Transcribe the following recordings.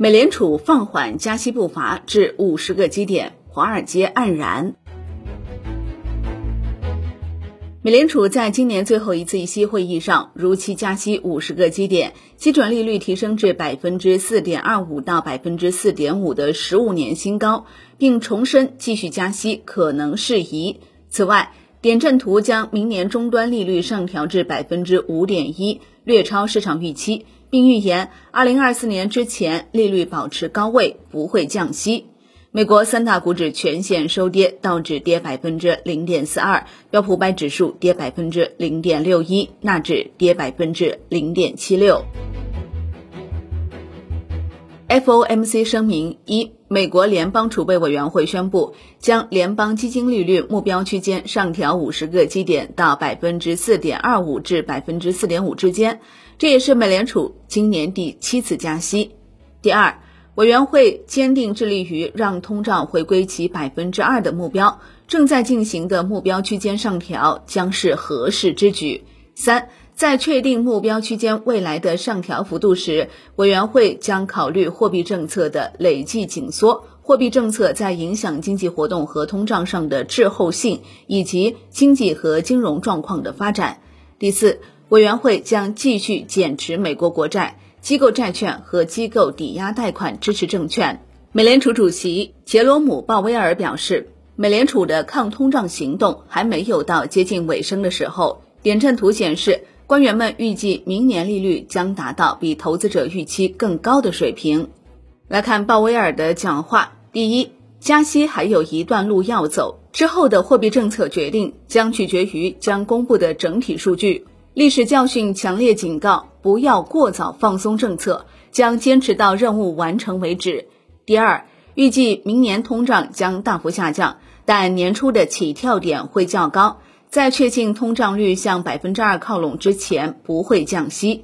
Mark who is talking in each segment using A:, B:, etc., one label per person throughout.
A: 美联储放缓加息步伐至五十个基点，华尔街黯然。美联储在今年最后一次议息会议上如期加息五十个基点，基准利率提升至百分之四点二五到百分之四点五的十五年新高，并重申继续加息可能适宜。此外，点阵图将明年终端利率上调至百分之五点一，略超市场预期。并预言，二零二四年之前利率保持高位，不会降息。美国三大股指全线收跌，道指跌百分之零点四二，标普百指数跌百分之零点六一，纳指跌百分之零点七六。FOMC 声明：一、美国联邦储备委员会宣布将联邦基金利率目标区间上调五十个基点到百分之四点二五至百分之四点五之间，这也是美联储今年第七次加息。第二，委员会坚定致力于让通胀回归其百分之二的目标，正在进行的目标区间上调将是合适之举。三。在确定目标区间未来的上调幅度时，委员会将考虑货币政策的累计紧缩、货币政策在影响经济活动和通胀上的滞后性，以及经济和金融状况的发展。第四，委员会将继续减持美国国债、机构债券和机构抵押贷款支持证券。美联储主席杰罗姆·鲍威尔表示，美联储的抗通胀行动还没有到接近尾声的时候。点阵图显示。官员们预计明年利率将达到比投资者预期更高的水平。来看鲍威尔的讲话：第一，加息还有一段路要走，之后的货币政策决定将取决于将公布的整体数据。历史教训强烈警告，不要过早放松政策，将坚持到任务完成为止。第二，预计明年通胀将大幅下降，但年初的起跳点会较高。在确信通胀率向百分之二靠拢之前，不会降息。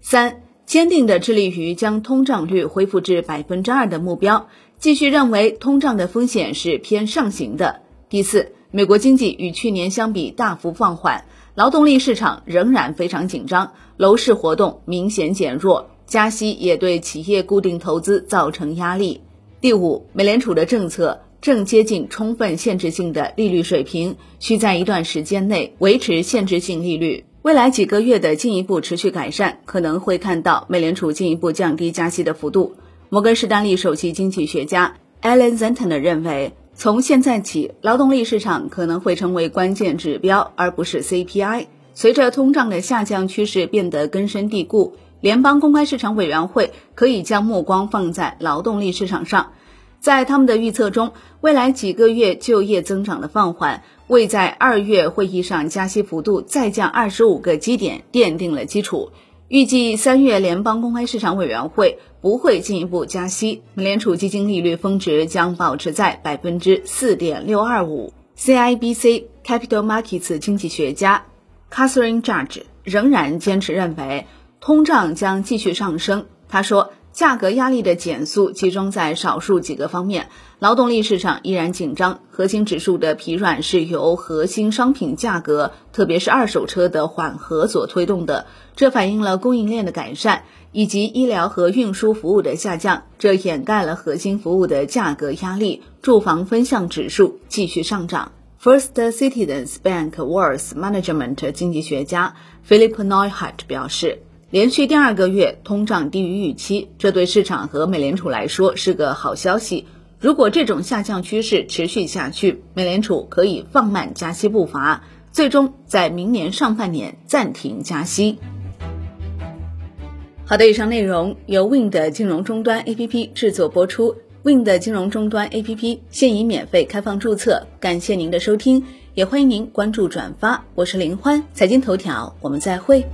A: 三，坚定地致力于将通胀率恢复至百分之二的目标，继续认为通胀的风险是偏上行的。第四，美国经济与去年相比大幅放缓，劳动力市场仍然非常紧张，楼市活动明显减弱，加息也对企业固定投资造成压力。第五，美联储的政策。正接近充分限制性的利率水平，需在一段时间内维持限制性利率。未来几个月的进一步持续改善，可能会看到美联储进一步降低加息的幅度。摩根士丹利首席经济学家 Alan Zenton 认为，从现在起，劳动力市场可能会成为关键指标，而不是 CPI。随着通胀的下降趋势变得根深蒂固，联邦公开市场委员会可以将目光放在劳动力市场上。在他们的预测中，未来几个月就业增长的放缓，为在二月会议上加息幅度再降二十五个基点奠定了基础。预计三月联邦公开市场委员会不会进一步加息，美联储基金利率峰值将保持在百分之四点六二五。CIBC Capital Markets 经济学家 Catherine Judge 仍然坚持认为，通胀将继续上升。他说。价格压力的减速集中在少数几个方面，劳动力市场依然紧张，核心指数的疲软是由核心商品价格，特别是二手车的缓和所推动的，这反映了供应链的改善以及医疗和运输服务的下降，这掩盖了核心服务的价格压力。住房分项指数继续上涨。First Citizens Bank Wealth Management 经济学家 Philip Neuhart 表示。连续第二个月通胀低于预期，这对市场和美联储来说是个好消息。如果这种下降趋势持续下去，美联储可以放慢加息步伐，最终在明年上半年暂停加息。好的，以上内容由 Wind 金融终端 APP 制作播出。Wind 金融终端 APP 现已免费开放注册，感谢您的收听，也欢迎您关注转发。我是林欢，财经头条，我们再会。